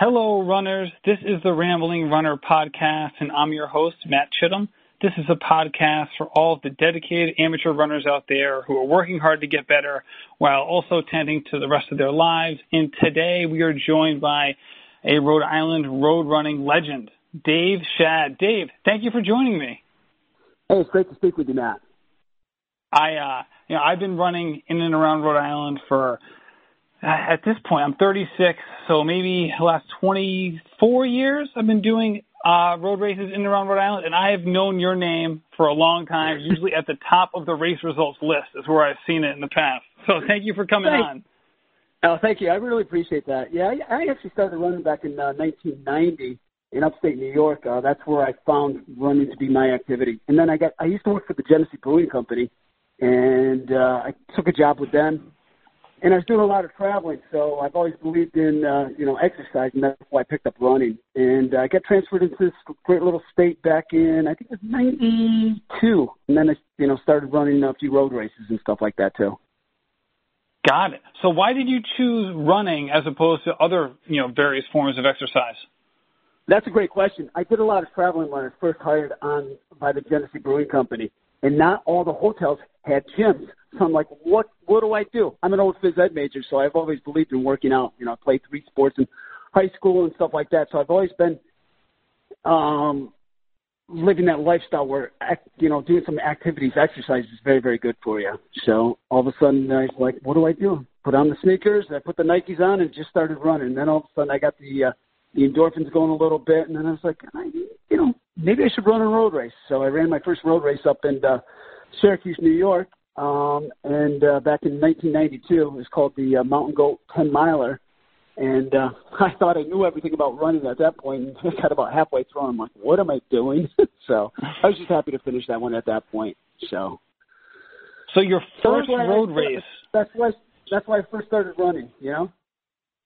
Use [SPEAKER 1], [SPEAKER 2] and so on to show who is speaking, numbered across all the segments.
[SPEAKER 1] Hello, runners. This is the Rambling Runner podcast, and I'm your host, Matt Chittum. This is a podcast for all of the dedicated amateur runners out there who are working hard to get better while also tending to the rest of their lives. And today we are joined by a Rhode Island road running legend, Dave Schaad. Dave, thank you for joining me.
[SPEAKER 2] Hey, it's great to speak with you, Matt.
[SPEAKER 1] I, uh, you know, I've been running in and around Rhode Island for at this point, I'm 36, so maybe the last 24 years I've been doing uh, road races in and around Rhode Island, and I have known your name for a long time. Usually at the top of the race results list is where I've seen it in the past. So thank you for coming on.
[SPEAKER 2] Oh, thank you. I really appreciate that. Yeah, I, I actually started running back in uh, 1990 in upstate New York. Uh, that's where I found running to be my activity. And then I got I used to work for the Genesee Brewing Company, and uh, I took a job with them and I was doing a lot of traveling, so I've always believed in uh, you know exercise, and that's why I picked up running. And uh, I got transferred into this great little state back in I think it was '92, and then I you know started running a few road races and stuff like that too.
[SPEAKER 1] Got it. So why did you choose running as opposed to other you know various forms of exercise?
[SPEAKER 2] That's a great question. I did a lot of traveling when I was first hired on by the Genesee Brewing Company, and not all the hotels had gyms. So I'm like, what what do I do? I'm an old phys ed major, so I've always believed in working out. You know, I played three sports in high school and stuff like that. So I've always been um living that lifestyle where you know doing some activities, exercise is very very good for you. So all of a sudden I was like, what do I do? Put on the sneakers, I put the Nikes on, and just started running. Then all of a sudden I got the uh, the endorphins going a little bit, and then I was like, I, you know, maybe I should run a road race. So I ran my first road race up in uh, Syracuse, New York, um, and uh, back in 1992, it was called the uh, Mountain Goat 10 Miler. And uh, I thought I knew everything about running at that point, and I got about halfway through. I'm like, "What am I doing?" so I was just happy to finish that one at that point. So,
[SPEAKER 1] so your first
[SPEAKER 2] so
[SPEAKER 1] road
[SPEAKER 2] I,
[SPEAKER 1] race.
[SPEAKER 2] That's why. That's why I first started running. You know.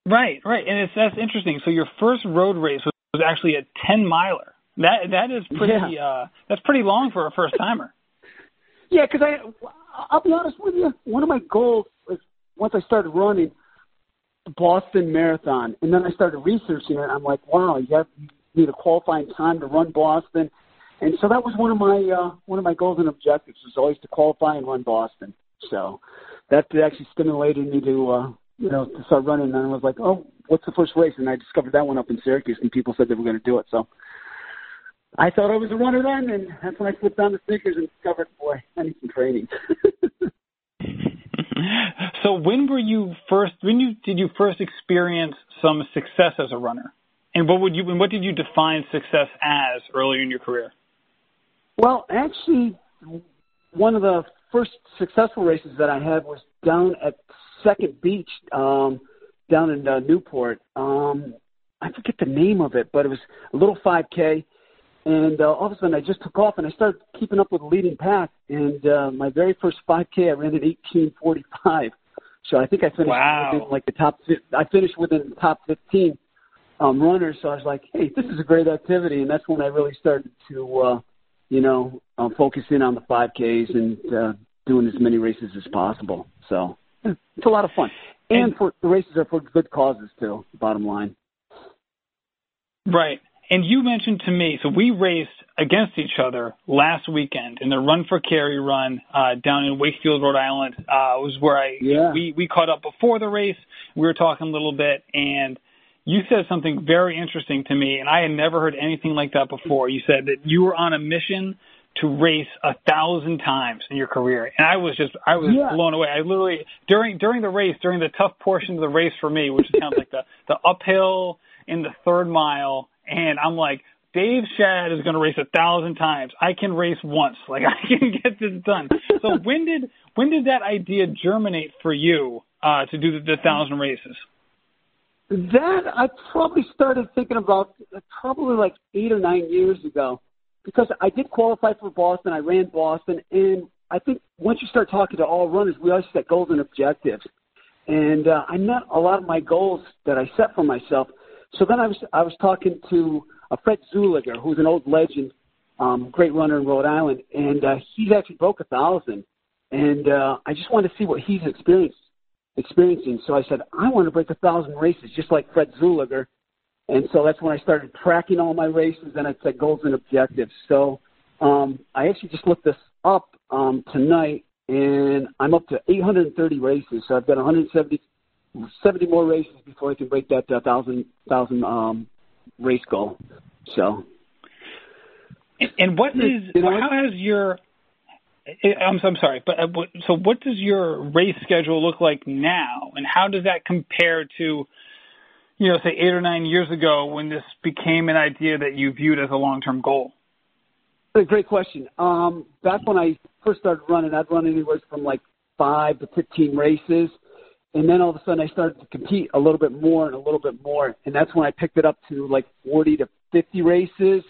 [SPEAKER 1] Right, right, and it's that's interesting. So your first road race was, was actually a 10 miler. That that is pretty.
[SPEAKER 2] Yeah.
[SPEAKER 1] Uh, that's pretty long for a first timer.
[SPEAKER 2] Yeah, because I, I'll be honest with you. One of my goals was once I started running the Boston Marathon, and then I started researching it. I'm like, wow, you have you need a qualifying time to run Boston, and so that was one of my uh, one of my goals and objectives was always to qualify and run Boston. So that actually stimulated me to uh, you know to start running. And I was like, oh, what's the first race? And I discovered that one up in Syracuse, and people said they were going to do it. So I thought I was a runner then, and that's when I slipped on the sneakers and discovered, boy, I need some training.
[SPEAKER 1] so when were you first? When you did you first experience some success as a runner? And what would you? And what did you define success as earlier in your career?
[SPEAKER 2] Well, actually, one of the first successful races that I had was down at Second Beach, um, down in uh, Newport. Um, I forget the name of it, but it was a little 5K and uh, all of a sudden, I just took off and I started keeping up with the leading pack. And uh, my very first 5K, I ran at 18:45. So I think I finished
[SPEAKER 1] wow.
[SPEAKER 2] within like the top. I finished within the top 15 um, runners. So I was like, hey, this is a great activity, and that's when I really started to, uh, you know, um, focus in on the 5Ks and uh, doing as many races as possible. So it's a lot of fun, and, and for the races are for good causes too. Bottom line.
[SPEAKER 1] Right. And you mentioned to me, so we raced against each other last weekend in the Run for Kerry run uh, down in Wakefield, Rhode Island. Uh, was where I
[SPEAKER 2] yeah.
[SPEAKER 1] we we caught up before the race. We were talking a little bit, and you said something very interesting to me, and I had never heard anything like that before. You said that you were on a mission to race a thousand times in your career, and I was just I was
[SPEAKER 2] yeah.
[SPEAKER 1] blown away. I literally during during the race, during the tough portion of the race for me, which is kind of like the the uphill in the third mile and I'm like, Dave Schaad is going to race a thousand times. I can race once. Like I can get this done. So when did when did that idea germinate for you uh, to do the, the thousand races?
[SPEAKER 2] That I probably started thinking about probably like eight or nine years ago, because I did qualify for Boston. I ran Boston, and I think once you start talking to all runners, we always set goals and objectives. And uh, I met a lot of my goals that I set for myself so then I was I was talking to a Fred Zuliger, who's an old legend, um, great runner in Rhode Island, and uh, he's actually broke a thousand. And uh, I just wanted to see what he's experienced experiencing. So I said I want to break a thousand races, just like Fred Zuliger. And so that's when I started tracking all my races and I set goals and objectives. So um, I actually just looked this up um, tonight and I'm up to 830 races. So I've got 170 70 more races before I can break that uh, thousand thousand um, race goal. So.
[SPEAKER 1] And what is you know, how has your I'm, I'm sorry, but uh, so what does your race schedule look like now, and how does that compare to, you know, say eight or nine years ago when this became an idea that you viewed as a long-term goal?
[SPEAKER 2] Great question. Um, back when I first started running, I'd run anywhere from like five to 15 races. And then all of a sudden I started to compete a little bit more and a little bit more. And that's when I picked it up to like 40 to 50 races.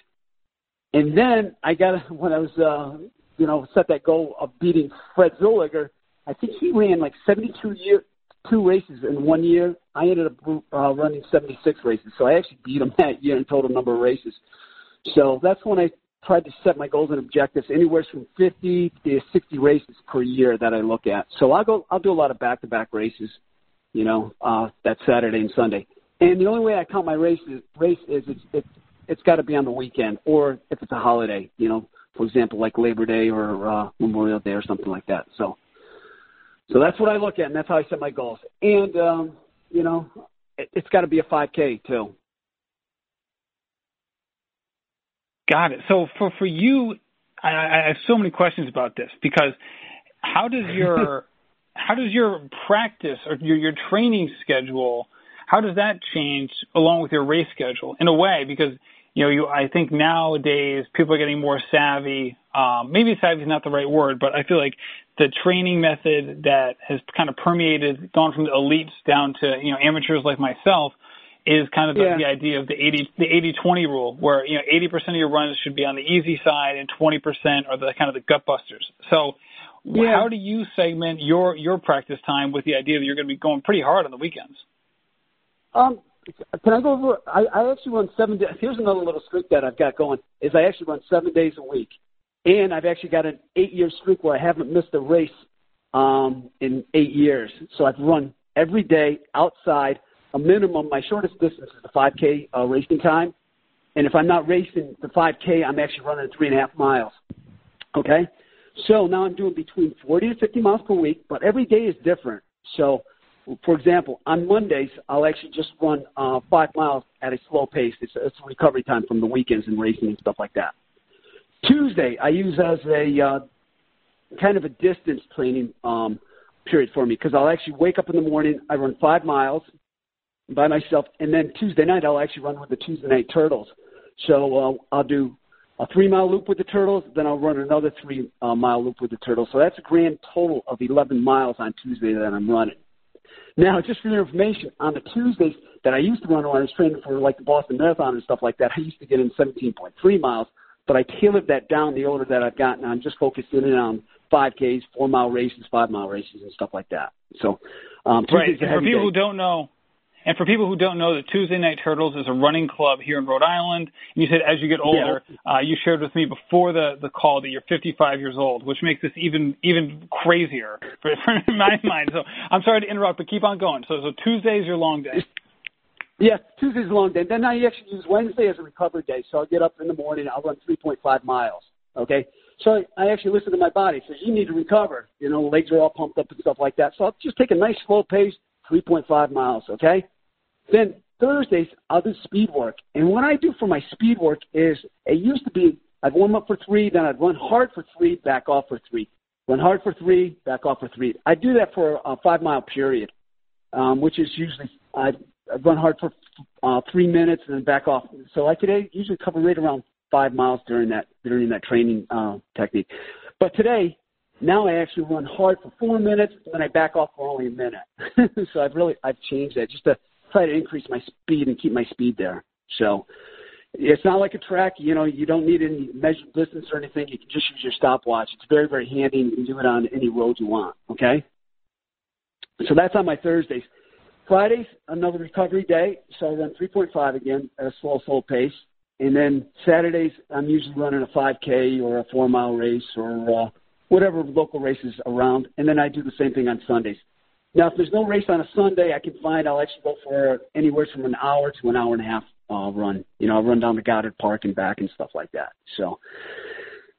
[SPEAKER 2] And then I got, when I was, uh, you know, set that goal of beating Fred Zolliger, I think he ran like 72 year, two races in one year. I ended up uh, running 76 races. So I actually beat him that year in total number of races. So that's when I tried to set my goals and objectives anywhere from 50 to 60 races per year that I look at. So I'll go, I'll do a lot of back-to-back races, you know, uh, that Saturday and Sunday. And the only way I count my races, race is it's, it's, it's got to be on the weekend or if it's a holiday, you know, for example, like Labor Day or uh, Memorial Day or something like that. So, so that's what I look at, and that's how I set my goals. And um, you know, it, it's got to be a 5K too.
[SPEAKER 1] Got it. So for for you, I, I have so many questions about this because how does your how does your practice or your your training schedule how does that change along with your race schedule in a way because you know you I think nowadays people are getting more savvy um, maybe savvy is not the right word but I feel like the training method that has kind of permeated gone from the elites down to you know amateurs like myself is kind of the, yeah. the idea of the 80 the 80 20 rule where you know 80% of your runs should be on the easy side and 20% are the kind of the gut busters. So yeah. how do you segment your your practice time with the idea that you're going to be going pretty hard on the weekends?
[SPEAKER 2] Um can I go over I, I actually run 7 days. Here's another little streak that I've got going is I actually run 7 days a week. And I've actually got an 8-year streak where I haven't missed a race um in 8 years. So I've run every day outside a minimum. My shortest distance is the 5K uh, racing time, and if I'm not racing the 5K, I'm actually running three and a half miles. Okay, so now I'm doing between 40 to 50 miles per week, but every day is different. So, for example, on Mondays I'll actually just run uh, five miles at a slow pace. It's, it's recovery time from the weekends and racing and stuff like that. Tuesday I use as a uh, kind of a distance training um, period for me because I'll actually wake up in the morning. I run five miles by myself. And then Tuesday night, I'll actually run with the Tuesday Night Turtles. So uh, I'll do a three mile loop with the Turtles, then I'll run another three uh, mile loop with the Turtles. So that's a grand total of 11 miles on Tuesday that I'm running. Now, just for your information, on the Tuesdays that I used to run when I was training for like the Boston Marathon and stuff like that, I used to get in 17.3 miles, but I tailored that down the older that I've gotten. I'm just focusing in on 5Ks, four mile races, five mile races, and stuff like that. So, um,
[SPEAKER 1] right. For people day. who don't know, and for people who don't know, the Tuesday Night Turtles is a running club here in Rhode Island. And you said as you get older, yeah. uh, you shared with me before the, the call that you're 55 years old, which makes this even even crazier for, for my mind. So I'm sorry to interrupt, but keep on going. So so Tuesday is your long day.
[SPEAKER 2] Yes, Tuesday's a long day. Then I actually use Wednesday as a recovery day. So I'll get up in the morning, I'll run 3.5 miles. Okay. So I actually listen to my body. It says you need to recover. You know, legs are all pumped up and stuff like that. So I'll just take a nice slow pace, 3.5 miles. Okay. Then Thursdays, I'll do speed work. And what I do for my speed work is it used to be I'd warm up for three, then I'd run hard for three, back off for three. Run hard for three, back off for three. I do that for a five mile period, um, which is usually I'd run hard for uh, three minutes and then back off. So I could usually cover right around five miles during that during that training uh, technique. But today, now I actually run hard for four minutes, and then I back off for only a minute. so I've really I've changed that just to try to increase my speed and keep my speed there. So it's not like a track, you know, you don't need any measured distance or anything. You can just use your stopwatch. It's very, very handy and you can do it on any road you want. Okay. So that's on my Thursdays. Fridays, another recovery day. So I run 3.5 again at a slow, slow pace. And then Saturdays, I'm usually running a 5K or a four mile race or uh, whatever local races around. And then I do the same thing on Sundays. Now, if there's no race on a Sunday, I can find I'll actually go for anywhere from an hour to an hour and a half uh, run. You know, I'll run down to Goddard Park and back and stuff like that. So,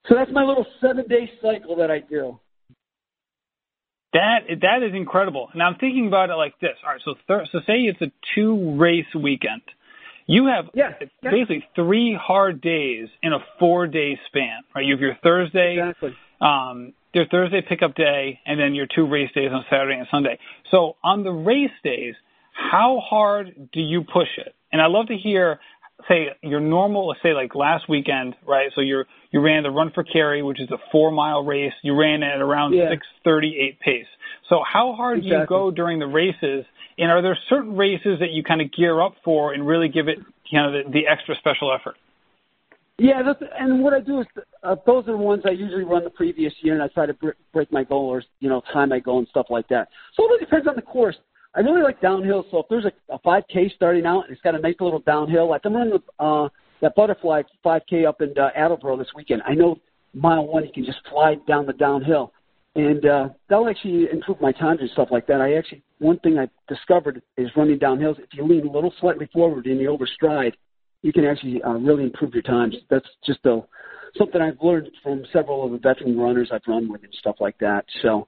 [SPEAKER 2] so that's my little seven day cycle that I do.
[SPEAKER 1] That that is incredible. And I'm thinking about it like this. All right, so thir- so say it's a two race weekend. You have
[SPEAKER 2] yeah, yeah.
[SPEAKER 1] basically three hard days in a four day span, right? You have your Thursday,
[SPEAKER 2] exactly.
[SPEAKER 1] Um, your Thursday pickup day, and then your two race days on Saturday and Sunday. So on the race days, how hard do you push it? And I love to hear, say your normal, say like last weekend, right? So you you ran the Run for Kerry, which is a four mile race. You ran at around
[SPEAKER 2] yeah.
[SPEAKER 1] six thirty eight pace. So how hard
[SPEAKER 2] exactly.
[SPEAKER 1] do you go during the races? And are there certain races that you kind of gear up for and really give it you know the, the extra special effort?
[SPEAKER 2] Yeah, that's, and what I do is uh, those are the ones I usually run the previous year, and I try to br- break my goal or you know time I go and stuff like that. So it really depends on the course. I really like downhill. So if there's a, a 5K starting out and it's got a nice little downhill, like I'm running uh, that butterfly 5K up in uh, Attleboro this weekend. I know mile one you can just fly down the downhill, and uh, that'll actually improve my times and stuff like that. I actually one thing I discovered is running downhills. If you lean a little slightly forward and you overstride, you can actually uh, really improve your times. That's just a, something I've learned from several of the veteran runners I've run with and stuff like that. So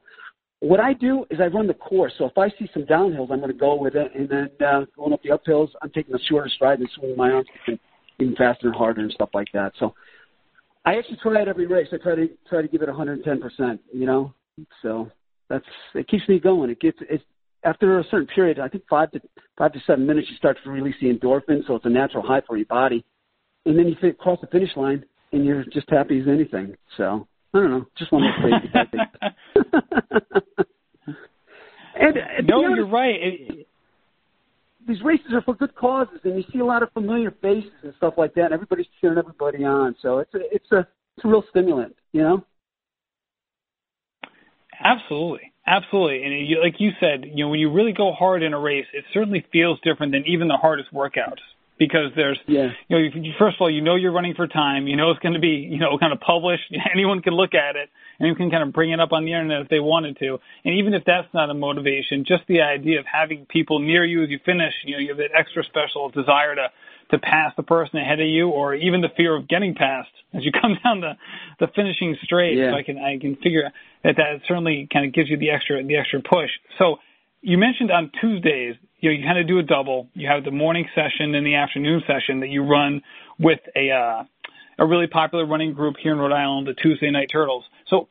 [SPEAKER 2] what I do is I run the course. So if I see some downhills, I'm going to go with it, and then uh, going up the uphills, I'm taking a shorter stride and swinging my arms even faster and harder and stuff like that. So I actually try it every race. I try to try to give it 110 percent. You know, so that's it keeps me going. It gets it's after a certain period, I think five to five to seven minutes, you start to release the endorphin, so it's a natural high for your body. And then you fit, cross the finish line, and you're just happy as anything. So I don't know, just one those crazy things. and, uh, and
[SPEAKER 1] no,
[SPEAKER 2] honest,
[SPEAKER 1] you're right. It,
[SPEAKER 2] these races are for good causes, and you see a lot of familiar faces and stuff like that. And everybody's cheering everybody on, so it's a it's a it's a real stimulant, you know.
[SPEAKER 1] Absolutely. Absolutely. And you, like you said, you know, when you really go hard in a race, it certainly feels different than even the hardest workouts because there's,
[SPEAKER 2] yeah.
[SPEAKER 1] you know, you, first of all, you know you're running for time. You know it's going to be, you know, kind of published. Anyone can look at it and you can kind of bring it up on the internet if they wanted to. And even if that's not a motivation, just the idea of having people near you as you finish, you know, you have that extra special desire to to pass the person ahead of you, or even the fear of getting passed as you come down the the finishing straight.
[SPEAKER 2] Yeah.
[SPEAKER 1] So I can I can figure out that that certainly kind of gives you the extra the extra push. So you mentioned on Tuesdays, you know, you kind of do a double. You have the morning session and the afternoon session that you run with a uh, a really popular running group here in Rhode Island, the Tuesday Night Turtles. So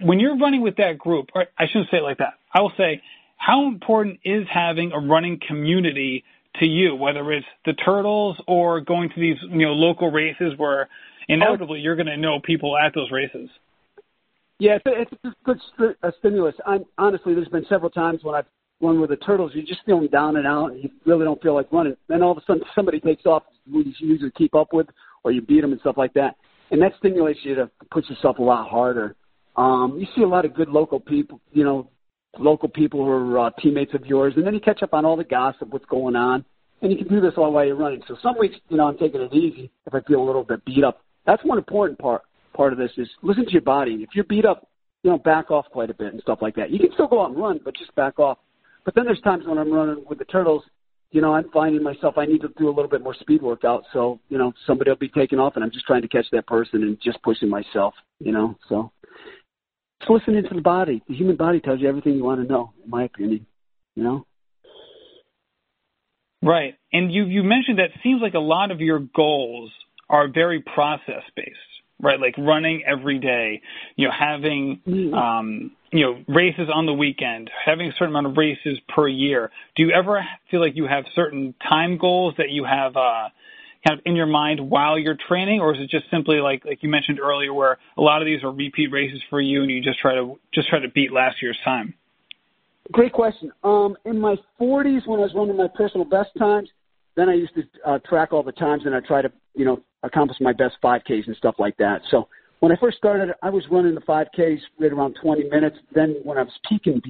[SPEAKER 1] when you're running with that group, or I shouldn't say it like that. I will say, how important is having a running community to you, whether it's the turtles or going to these you know local races where inevitably you're going to know people at those races.
[SPEAKER 2] Yeah, it's, it's a good st- a stimulus. I'm, honestly, there's been several times when I've run with the turtles. You're just feeling down and out, and you really don't feel like running. Then all of a sudden, somebody takes off who you usually keep up with, or you beat them and stuff like that, and that stimulates you to push yourself a lot harder. Um, you see a lot of good local people, you know, local people who are uh, teammates of yours, and then you catch up on all the gossip, what's going on, and you can do this all while you're running. So some weeks, you know, I'm taking it easy if I feel a little bit beat up. That's one important part part of this is listen to your body. If you're beat up, you know, back off quite a bit and stuff like that. You can still go out and run, but just back off. But then there's times when I'm running with the turtles, you know, I'm finding myself I need to do a little bit more speed workout. So, you know, somebody will be taking off and I'm just trying to catch that person and just pushing myself, you know. So just listening to the body. The human body tells you everything you want to know, in my opinion. You know?
[SPEAKER 1] Right. And you you mentioned that seems like a lot of your goals are very process based, right? Like running every day, you know, having
[SPEAKER 2] Mm-hmm.
[SPEAKER 1] um, you know races on the weekend, having a certain amount of races per year. Do you ever feel like you have certain time goals that you have uh, kind of in your mind while you're training, or is it just simply like like you mentioned earlier, where a lot of these are repeat races for you, and you just try to just try to beat last year's time?
[SPEAKER 2] Great question. Um, in my 40s, when I was running my personal best times, then I used to uh, track all the times and I try to, you know, accomplish my best 5Ks and stuff like that. So when I first started, I was running the 5Ks right around 20 minutes. Then when I was peaking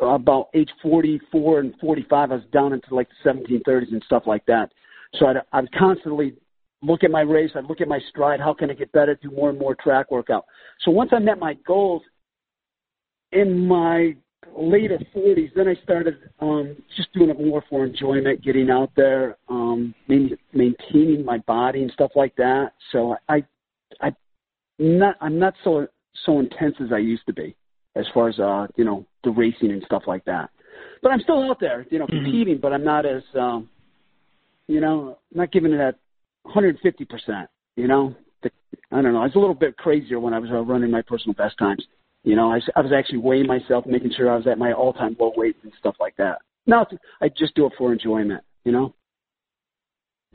[SPEAKER 2] uh, about age 44 and 45, I was down into like the 1730s and stuff like that. So I'd, I'd constantly look at my race. I'd look at my stride. How can I get better? Do more and more track workout. So once I met my goals in my later 40s, then I started um, just doing it more for enjoyment, getting out there, um, maintaining my body and stuff like that. So I, I, not I'm not so so intense as I used to be as far as uh you know the racing and stuff like that. But I'm still out there, you know, mm-hmm. competing, mm-hmm. but I'm not as um, you know, not giving it that 150 percent. You know, the, I don't know. I was a little bit crazier when I was uh, running my personal best times. You know, I, I was actually weighing myself, making sure I was at my all-time low weight and stuff like that. Now I just do it for enjoyment. You know.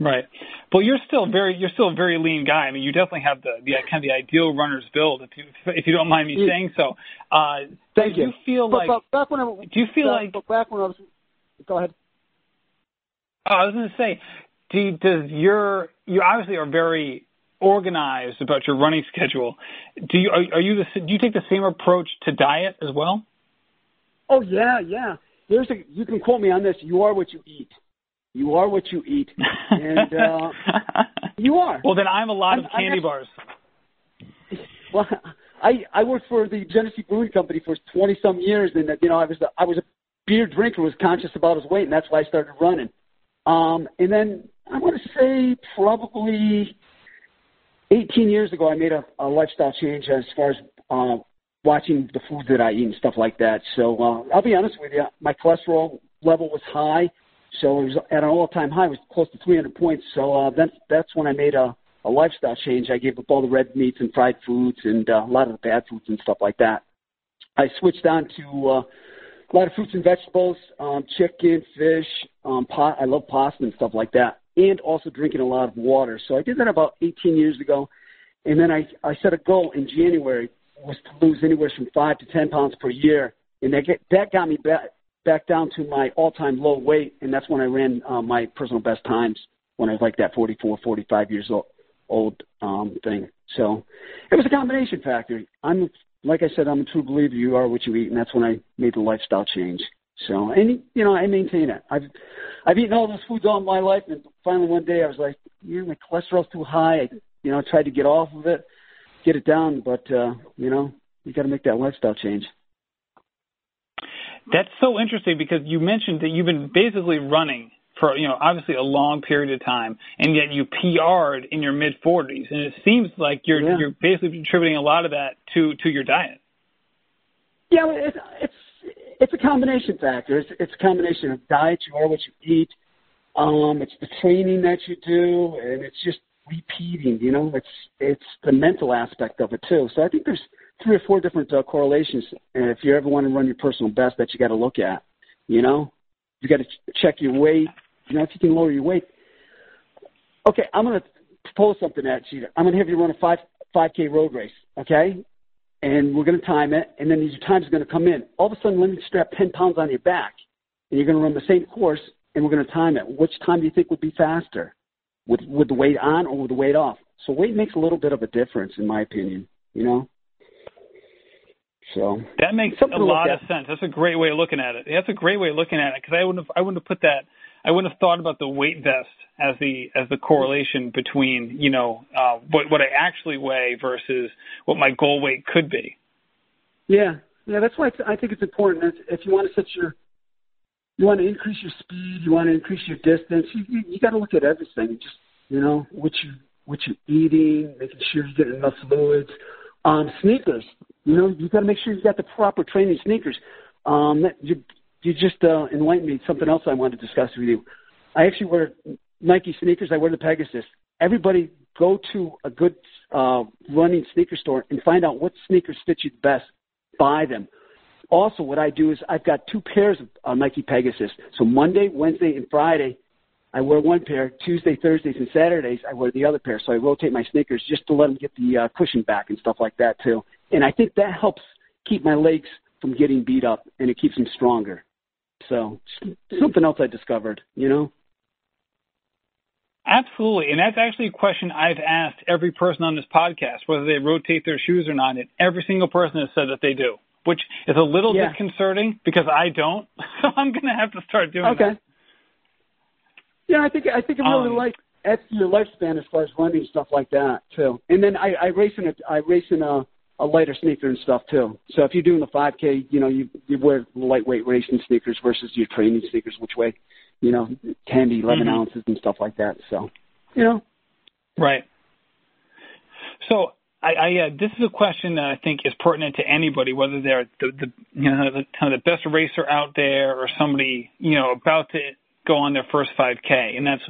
[SPEAKER 1] Right. Well, you're still very you're still a very lean guy. I mean, you definitely have the the kind of the ideal runner's build, if you if you don't mind me saying so. Uh,
[SPEAKER 2] Thank
[SPEAKER 1] do
[SPEAKER 2] you.
[SPEAKER 1] you feel
[SPEAKER 2] but,
[SPEAKER 1] like
[SPEAKER 2] but back when I,
[SPEAKER 1] do you feel
[SPEAKER 2] back,
[SPEAKER 1] like
[SPEAKER 2] back when I was go ahead.
[SPEAKER 1] Oh, I was going to say, do does your you obviously are very organized about your running schedule. Do you are, are you the do you take the same approach to diet as well?
[SPEAKER 2] Oh yeah, yeah. There's a you can quote me on this. You are what you eat. You are what you eat, and uh, you are.
[SPEAKER 1] Well, then I'm a lot
[SPEAKER 2] I'm,
[SPEAKER 1] of candy bars.
[SPEAKER 2] Well, I I worked for the Genesee Brewing Company for 20 some years, and you know I was I was a beer drinker, was conscious about his weight, and that's why I started running. Um, and then I want to say probably 18 years ago, I made a, a lifestyle change as far as uh, watching the food that I eat and stuff like that. So uh, I'll be honest with you, my cholesterol level was high. So it was at an all-time high. It was close to 300 points. So uh, that's that's when I made a, a lifestyle change. I gave up all the red meats and fried foods and uh, a lot of the bad foods and stuff like that. I switched on to uh, a lot of fruits and vegetables, um, chicken, fish. Um, pot. I love pasta and stuff like that, and also drinking a lot of water. So I did that about 18 years ago, and then I I set a goal in January was to lose anywhere from five to 10 pounds per year, and that get, that got me back back down to my all-time low weight, and that's when I ran uh, my personal best times when I was like that 44, 45 years old, old um, thing. So it was a combination factor. I'm like I said, I'm a true believer. You are what you eat, and that's when I made the lifestyle change. So, and you know, I maintain it. I've I've eaten all those foods all my life, and finally one day I was like, yeah, my cholesterol's too high. I, you know, I tried to get off of it, get it down, but uh, you know, you got to make that lifestyle change.
[SPEAKER 1] That's so interesting because you mentioned that you've been basically running for you know obviously a long period of time, and yet you PR'd in your mid 40s, and it seems like you're
[SPEAKER 2] yeah.
[SPEAKER 1] you're basically contributing a lot of that to to your diet.
[SPEAKER 2] Yeah, it's it's it's a combination factor. It's it's a combination of diet. You are what you eat. Um, it's the training that you do, and it's just repeating. You know, it's it's the mental aspect of it too. So I think there's three or four different uh, correlations. And if you ever want to run your personal best, that you got to look at. You know, you got to ch- check your weight. You know, if you can lower your weight. Okay, I'm going to propose something at you. I'm going to have you run a five five k road race. Okay, and we're going to time it, and then your time is going to come in. All of a sudden, let me strap 10 pounds on your back, and you're going to run the same course, and we're going to time it. Which time do you think would be faster? With, with the weight on or with the weight off? So weight makes a little bit of a difference, in my opinion, you know? So
[SPEAKER 1] that makes a lot of sense. That's a great way of looking at it. That's a great way of looking at it because I wouldn't have, I wouldn't have put that I wouldn't have thought about the weight vest as the as the correlation between you know uh, what what I actually weigh versus what my goal weight could be.
[SPEAKER 2] Yeah, yeah, that's why I think it's important. If, you want to set your you want to increase your speed, you want to increase your distance, you you, you got to look at everything. Just you know what you what you're eating, making sure you're getting enough fluids. Um, sneakers, you know, you got to make sure you got the proper training sneakers. Um, that you you just uh, enlightened me something else I wanted to discuss with you. I actually wear Nike sneakers. I wear the Pegasus. Everybody go to a good uh, running sneaker store and find out what sneakers fit you best. Buy them. Also, what I do is I've got two pairs of uh, Nike Pegasus. So Monday, Wednesday, and Friday, I wear one pair. Tuesday, Thursdays, and Saturdays, I wear the other pair. So I rotate my sneakers just to let them get the uh, cushion back and stuff like that too. And I think that helps keep my legs from getting beat up, and it keeps them stronger. So something else I discovered, you know.
[SPEAKER 1] Absolutely, and that's actually a question I've asked every person on this podcast, whether they rotate their shoes or not, and every single person has said that they do, which is a little
[SPEAKER 2] yeah.
[SPEAKER 1] disconcerting because I don't. So I'm going to have to start doing it.
[SPEAKER 2] okay.
[SPEAKER 1] that.
[SPEAKER 2] Yeah, I think I think it really um, like to your lifespan as far as running stuff like that too. And then I, I race in a I race in a a lighter sneaker and stuff too. So if you're doing the 5K, you know, you, you wear lightweight racing sneakers versus your training sneakers, which weigh, you know, 10 to 11 mm-hmm. ounces and stuff like that. So you know.
[SPEAKER 1] Right. So I, I uh, this is a question that I think is pertinent to anybody, whether they're the, the you know the kind of the best racer out there or somebody you know about to go on their first 5K, and that's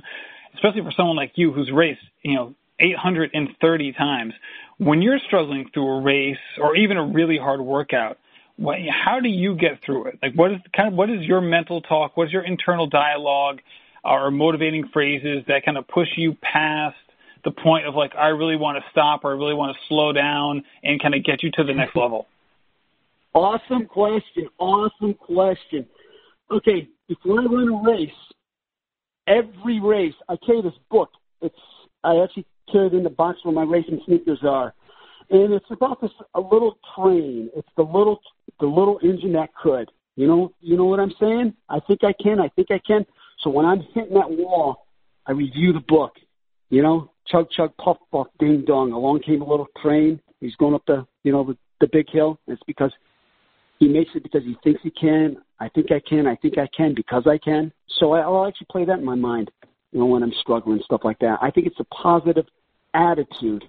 [SPEAKER 1] especially for someone like you who's raced you know 830 times. When you're struggling through a race or even a really hard workout, what, how do you get through it? Like, what is kind of what is your mental talk? What is your internal dialogue or motivating phrases that kind of push you past the point of like I really want to stop or I really want to slow down and kind of get you to the next level?
[SPEAKER 2] Awesome question. Awesome question. Okay, before I run a race, every race I carry this book. It's I actually it in the box where my racing sneakers are, and it's about this a little train. It's the little the little engine that could. You know, you know what I'm saying? I think I can. I think I can. So when I'm hitting that wall, I review the book. You know, chug chug puff puff ding dong. Along came a little train. He's going up the you know the, the big hill. It's because he makes it because he thinks he can. I think I can. I think I can because I can. So I, I'll actually play that in my mind. You know, when I'm struggling stuff like that. I think it's a positive attitude.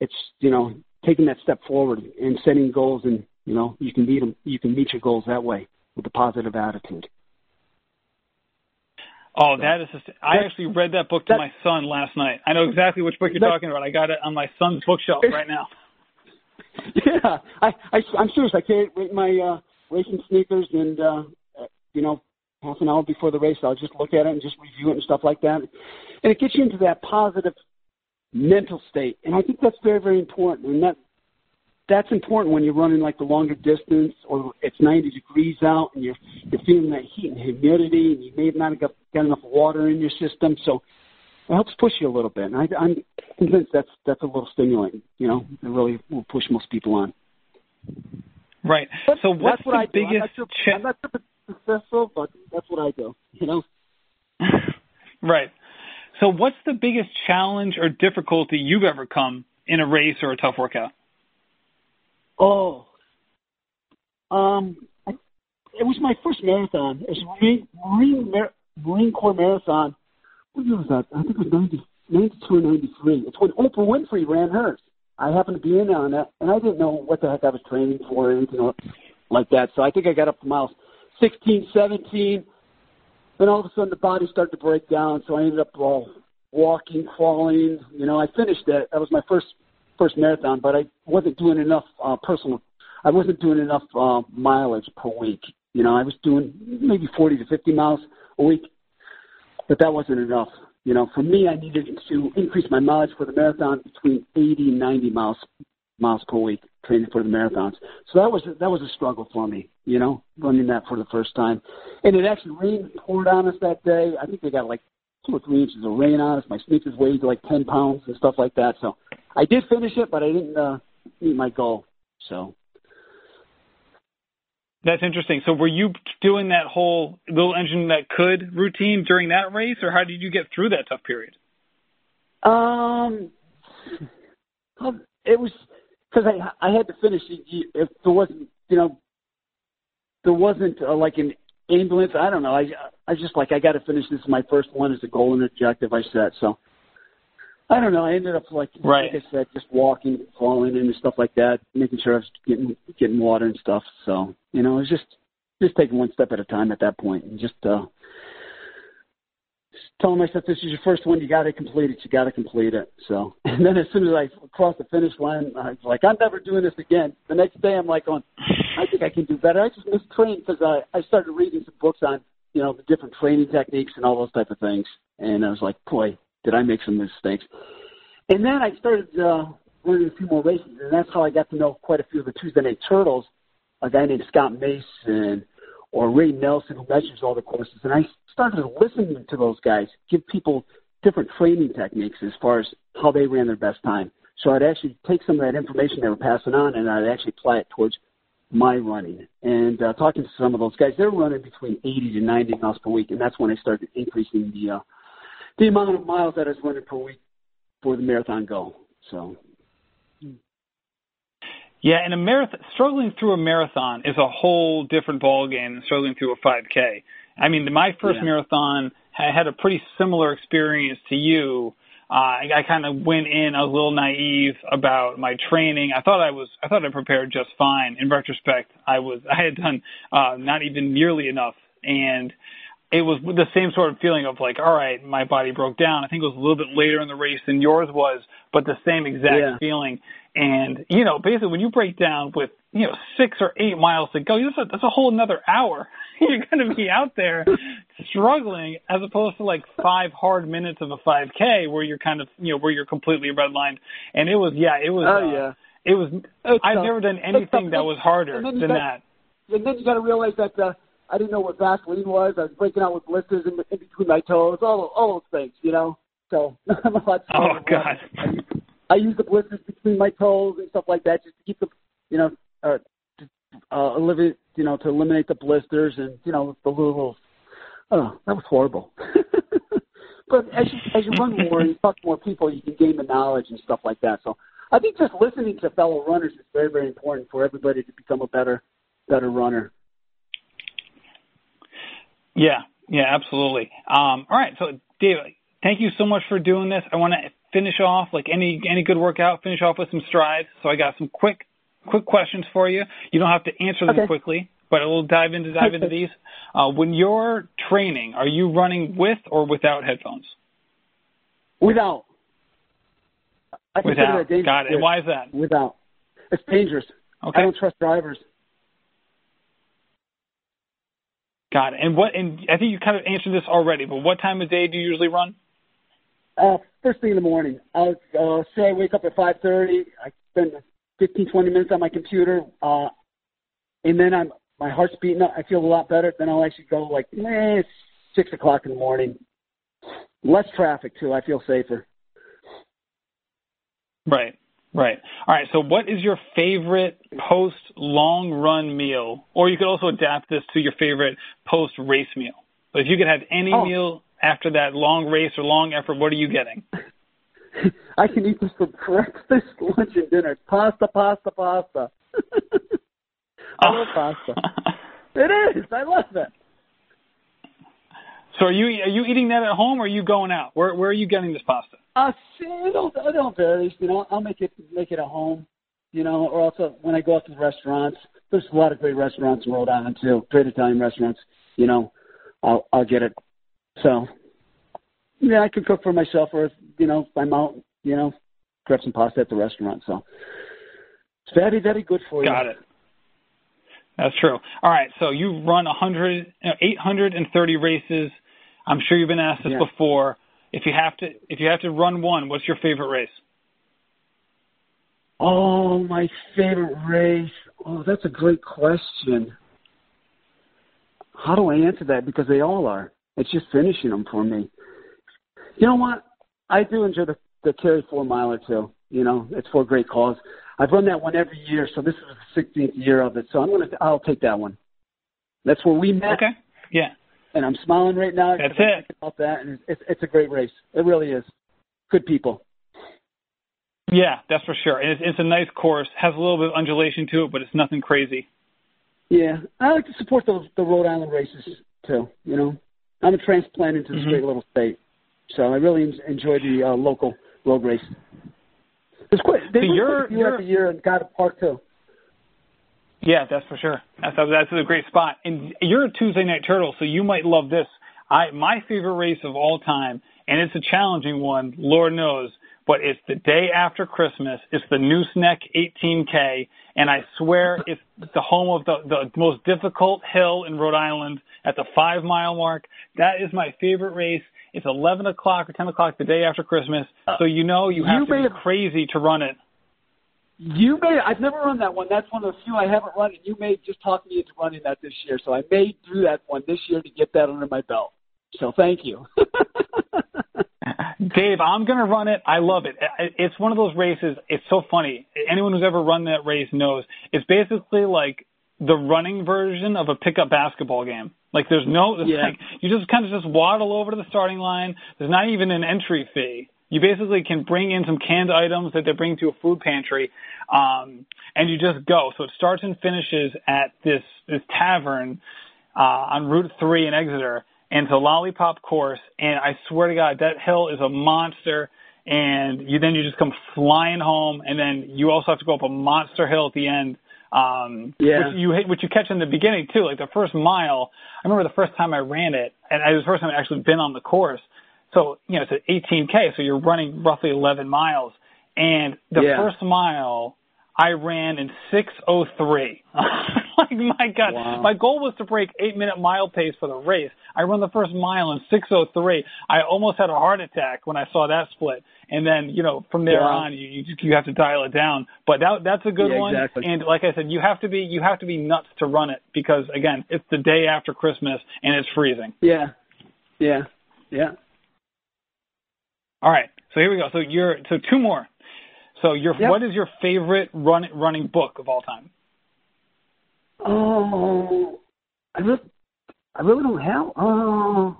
[SPEAKER 2] It's you know taking that step forward and setting goals, and you know you can meet them. You can meet your goals that way with a positive attitude.
[SPEAKER 1] Oh, that is. Just, I actually read that book to my son last night. I know exactly which book you're talking about. I got it on my son's bookshelf right now.
[SPEAKER 2] Yeah, I, I I'm serious. I can't wait my uh, racing sneakers, and uh, you know, half an hour before the race, I'll just look at it and just review it and stuff like that, and it gets you into that positive mental state. And I think that's very very important, and that that's important when you're running like the longer distance or it's 90 degrees out and you're you're feeling that heat and humidity and you may not have got, got enough water in your system. So it helps push you a little bit. And I, I'm convinced that's that's a little stimulating. You know, it really will push most people on.
[SPEAKER 1] Right. But so what's
[SPEAKER 2] what
[SPEAKER 1] the biggest?
[SPEAKER 2] I'm not, sure,
[SPEAKER 1] cha-
[SPEAKER 2] I'm not sure successful, but that's what I do. You know.
[SPEAKER 1] right. So what's the biggest challenge or difficulty you've ever come in a race or a tough workout?
[SPEAKER 2] Oh, um, I, it was my first marathon. It was Marine Marine, Mar- Marine Corps marathon. What year was that? I think it was 90, 92 or 93. It's when Oprah Winfrey ran hers. I happened to be in on that, and I didn't know what the heck I was training for or anything like that. So I think I got up to miles 16, 17. Then all of a sudden the body started to break down, so I ended up all walking, crawling. You know, I finished it. That was my first first marathon, but I wasn't doing enough uh, personal. I wasn't doing enough uh, mileage per week. You know, I was doing maybe 40 to 50 miles a week, but that wasn't enough. You know, for me, I needed to increase my mileage for the marathon between 80 and 90 miles miles per week training for the marathons. So that was that was a struggle for me. You know, running that for the first time, and it actually rained poured on us that day. I think they got like two or three inches of rain on us. My sneakers weighed like 10 pounds and stuff like that. So I did finish it, but I didn't uh, meet my goal. So
[SPEAKER 1] that's interesting. So were you doing that whole little engine that could routine during that race, or how did you get through that tough period?
[SPEAKER 2] Um, it was because I I had to finish. If there wasn't, you know, there wasn't uh, like an ambulance. I don't know. I I just like I got to finish this. is My first one is a goal and objective I set. So I don't know. I ended up like
[SPEAKER 1] right.
[SPEAKER 2] like I said, just walking, falling, and stuff like that, making sure I was getting getting water and stuff. So you know, it was just just taking one step at a time at that point, and just uh, telling myself this is your first one, you got to complete it. You got to complete it. So, and then as soon as I crossed the finish line, I was like, I'm never doing this again. The next day, I'm like, on, I think I can do better. I just missed training because I I started reading some books on you know the different training techniques and all those type of things, and I was like, boy, did I make some mistakes? And then I started uh, running a few more races, and that's how I got to know quite a few of the Tuesday Night Turtles. A guy named Scott Mason or Ray Nelson who measures all the courses, and I started listening to those guys give people different training techniques as far as how they ran their best time. So I'd actually take some of that information they were passing on, and I'd actually apply it towards my running. And uh, talking to some of those guys, they're running between 80 to 90 miles per week, and that's when I started increasing the uh, the amount of miles that I was running per week for the marathon goal. So.
[SPEAKER 1] Yeah, and a marathon, struggling through a marathon is a whole different ballgame than struggling through a 5K. I mean, my first yeah. marathon I had a pretty similar experience to you. uh, I, I kind of went in a little naive about my training. I thought I was, I thought I prepared just fine. In retrospect, I was, I had done uh, not even nearly enough, and it was the same sort of feeling of like, all right, my body broke down. I think it was a little bit later in the race than yours was, but the same exact
[SPEAKER 2] Yeah.
[SPEAKER 1] feeling. And you know, basically, when you break down with you know six or eight miles to go, that's a, that's a whole another hour. You're going to be out there struggling, as opposed to like five hard minutes of a 5K where you're kind of you know where you're completely redlined. And it was yeah, it was.
[SPEAKER 2] Oh
[SPEAKER 1] uh,
[SPEAKER 2] yeah.
[SPEAKER 1] It was.
[SPEAKER 2] It's
[SPEAKER 1] I've
[SPEAKER 2] tough.
[SPEAKER 1] never done anything that was harder
[SPEAKER 2] And then you
[SPEAKER 1] than
[SPEAKER 2] got-
[SPEAKER 1] that.
[SPEAKER 2] And then you got to realize that uh, I didn't know what Vaseline was. I was breaking out with blisters in, in between my toes. All all those things, you know. So I'm a lot
[SPEAKER 1] Oh. God.
[SPEAKER 2] I use, I use the blisters between my toes and stuff like that just to keep the, you know, uh, to, uh, eliminate, you know, to eliminate the blisters and you know the little. Oh, that was horrible. but as you as you run more and you talk to more people, you can gain the knowledge and stuff like that. So I think just listening to fellow runners is very very important for everybody to become a better better runner.
[SPEAKER 1] Yeah, yeah, absolutely. Um, all right, so Dave, thank you so much for doing this. I want to finish off like any any good workout. Finish off with some strides. So I got some quick quick questions for you. You don't have to answer them
[SPEAKER 2] Okay.
[SPEAKER 1] quickly, but we'll dive into dive into these. Uh, when you're training, are you running with or without headphones?
[SPEAKER 2] Without. I
[SPEAKER 1] Without. Got it. Why is that?
[SPEAKER 2] Without. It's dangerous.
[SPEAKER 1] Okay.
[SPEAKER 2] I don't trust drivers.
[SPEAKER 1] Got it. And what? And I think you kind of answered this already. But what time of day do you usually run?
[SPEAKER 2] Uh, first thing in the morning. I'll uh, say I wake up at 5.30. I spend 15, 20 minutes on my computer. Uh, and then I'm, my heart's beating up. I feel a lot better. Then I'll actually go like, eh, 6 o'clock in the morning. Less traffic, too. I feel safer.
[SPEAKER 1] Right, right. All right. So, what is your favorite post long run meal? Or you could also adapt this to your favorite post race meal. But if you could have any
[SPEAKER 2] Oh.
[SPEAKER 1] meal after that long race or long effort, what are you getting?
[SPEAKER 2] I can eat this for breakfast, lunch, and dinner. Pasta, pasta, pasta. I love pasta. It is. I love it.
[SPEAKER 1] so, are you are you eating that at home or are you going out? Where where are you getting this pasta?
[SPEAKER 2] Uh, see, it don't, it don't vary. You know, I'll make it make it a home. You know, or also when I go out to the restaurants. There's a lot of great restaurants in Rhode Island too. Great Italian restaurants. You know, I'll I'll get it. So, yeah, I can cook for myself, or you know, if I'm out, you know, grab some pasta at the restaurant. So, it's very very good for you.
[SPEAKER 1] Got it. That's true. All right. So you've run 100, uh, 830 races. I'm sure you've been asked this
[SPEAKER 2] Yeah.
[SPEAKER 1] before. If you have to if you have to run one, what's your favorite race?
[SPEAKER 2] Oh, my favorite race. Oh, that's a great question. How do I answer that? Because they all are. It's just finishing them for me. You know what? I do enjoy the the Kerry four or two. You know, it's for a great cause. I've run that one every year, so this is the 16th year of it. So I'm gonna, I'll take that one. That's where we met,
[SPEAKER 1] Okay. Yeah.
[SPEAKER 2] And I'm smiling right now.
[SPEAKER 1] That's it.
[SPEAKER 2] About that, and it's it's a great race. It really is. Good people.
[SPEAKER 1] Yeah, that's for sure. And it's, it's a nice course. Has a little bit of undulation to it, but it's nothing crazy.
[SPEAKER 2] Yeah, I like to support the the Rhode Island races too. You know, I'm a transplant into this
[SPEAKER 1] Mhm.
[SPEAKER 2] great little state, so I really enjoy the uh, local road race. There's quite they
[SPEAKER 1] So you're-
[SPEAKER 2] quite a few
[SPEAKER 1] you're-
[SPEAKER 2] every year in Goddard Park too.
[SPEAKER 1] Yeah, that's for sure. That's a, that's a great spot. And you're a Tuesday night turtle, so you might love this. I my favorite race of all time, and it's a challenging one, Lord knows, but it's the day after Christmas. It's the Nooseneck 18K, and I swear it's the home of the the most difficult hill in Rhode Island at the five mile mark. That is my favorite race. It's 11 o'clock or 10 o'clock the day after Christmas, uh, so you know you have
[SPEAKER 2] you
[SPEAKER 1] to be
[SPEAKER 2] have-
[SPEAKER 1] crazy to run it.
[SPEAKER 2] You may I've never run that one. That's one of the few I haven't run, and you may just talk me into running that this year. So I may do that one this year to get that under my belt. So thank you.
[SPEAKER 1] Dave, I'm going to run it. I love it. It's one of those races. It's so funny. Anyone who's ever run that race knows it's basically like the running version of a pickup basketball game. Like there's no,
[SPEAKER 2] yeah.
[SPEAKER 1] like you just kind of just waddle over to the starting line. There's not even an entry fee. You basically can bring in some canned items that they bring to a food pantry, um, and you just go. So it starts and finishes at this this tavern uh, on Route Three in Exeter, and it's a lollipop course. And I swear to God, that hill is a monster. and you then you just come flying home, and then you also have to go up a monster hill at the end. Um,
[SPEAKER 2] yeah.
[SPEAKER 1] which you which you catch in the beginning too. Like the first mile, I remember the first time I ran it, and it was the first time I actually been on the course. So you know it's an 18k, so you're running roughly 11 miles, and the
[SPEAKER 2] Yeah.
[SPEAKER 1] first mile I ran in 6:03. like my God,
[SPEAKER 2] Wow.
[SPEAKER 1] my goal was to break eight minute mile pace for the race. I run the first mile in 6:03. I almost had a heart attack when I saw that split. And then you know from there
[SPEAKER 2] Wow.
[SPEAKER 1] on you you, just, you have to dial it down. But that that's a good
[SPEAKER 2] Yeah,
[SPEAKER 1] one.
[SPEAKER 2] exactly.
[SPEAKER 1] And like I said, you have to be you have to be nuts to run it because again it's the day after Christmas and it's freezing.
[SPEAKER 2] Yeah. Yeah. Yeah.
[SPEAKER 1] All right, so here we go. So you're so two more. So your
[SPEAKER 2] Yep.
[SPEAKER 1] what is your favorite run running book of all time?
[SPEAKER 2] Oh, I really, I really don't have. Oh,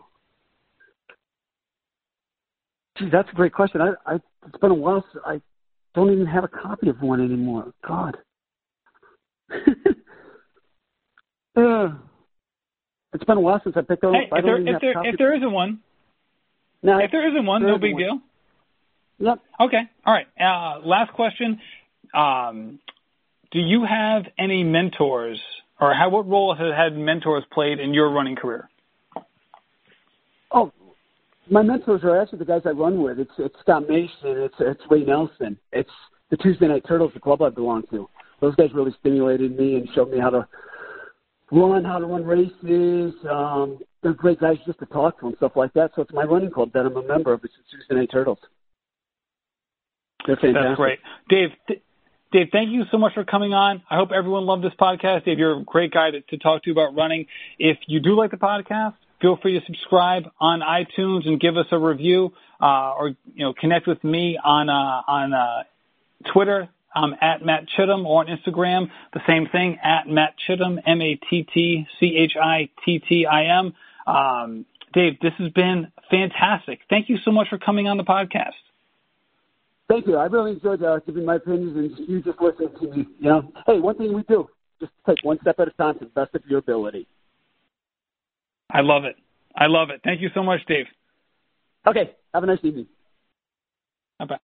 [SPEAKER 2] gee, that's a great question. I, I, it's been a while. Since I don't even have a copy of one anymore. God. uh, it's been a while since I picked up.
[SPEAKER 1] Hey, if there if there if there isn't one,
[SPEAKER 2] no,
[SPEAKER 1] if there isn't one,
[SPEAKER 2] there
[SPEAKER 1] no big
[SPEAKER 2] one.
[SPEAKER 1] deal.
[SPEAKER 2] Yep.
[SPEAKER 1] Okay. All right. Uh, last question. Um, do you have any mentors, or how, what role have had mentors played in your running career?
[SPEAKER 2] Oh, my mentors are actually the guys I run with. It's it's Scott Mason. It's it's Ray Nelson. It's the Tuesday Night Turtles, the club I belong to. Those guys really stimulated me and showed me how to run, how to run races. Um, they're great guys just to talk to and stuff like that. So it's my running club that I'm a member of. It's the Tuesday Night Turtles. They're fantastic.
[SPEAKER 1] That's great, Dave. Th- Dave, thank you so much for coming on. I hope everyone loved this podcast. Dave, you're a great guy to, to talk to about running. If you do like the podcast, feel free to subscribe on iTunes and give us a review, uh, or you know, connect with me on uh, on uh, Twitter. I'm at Matt Chittim or on Instagram, the same thing at Matt Chittim, M A T T C H I T T I M. Um, Dave, this has been fantastic. Thank you so much for coming on the podcast.
[SPEAKER 2] Thank you. I really enjoyed uh, giving my opinions and you just listening to me. You know, hey, one thing we do, just take one step at a time to the best of your ability.
[SPEAKER 1] I love it. I love it. Thank you so much, Dave.
[SPEAKER 2] Okay. Have a nice evening.
[SPEAKER 1] Bye bye.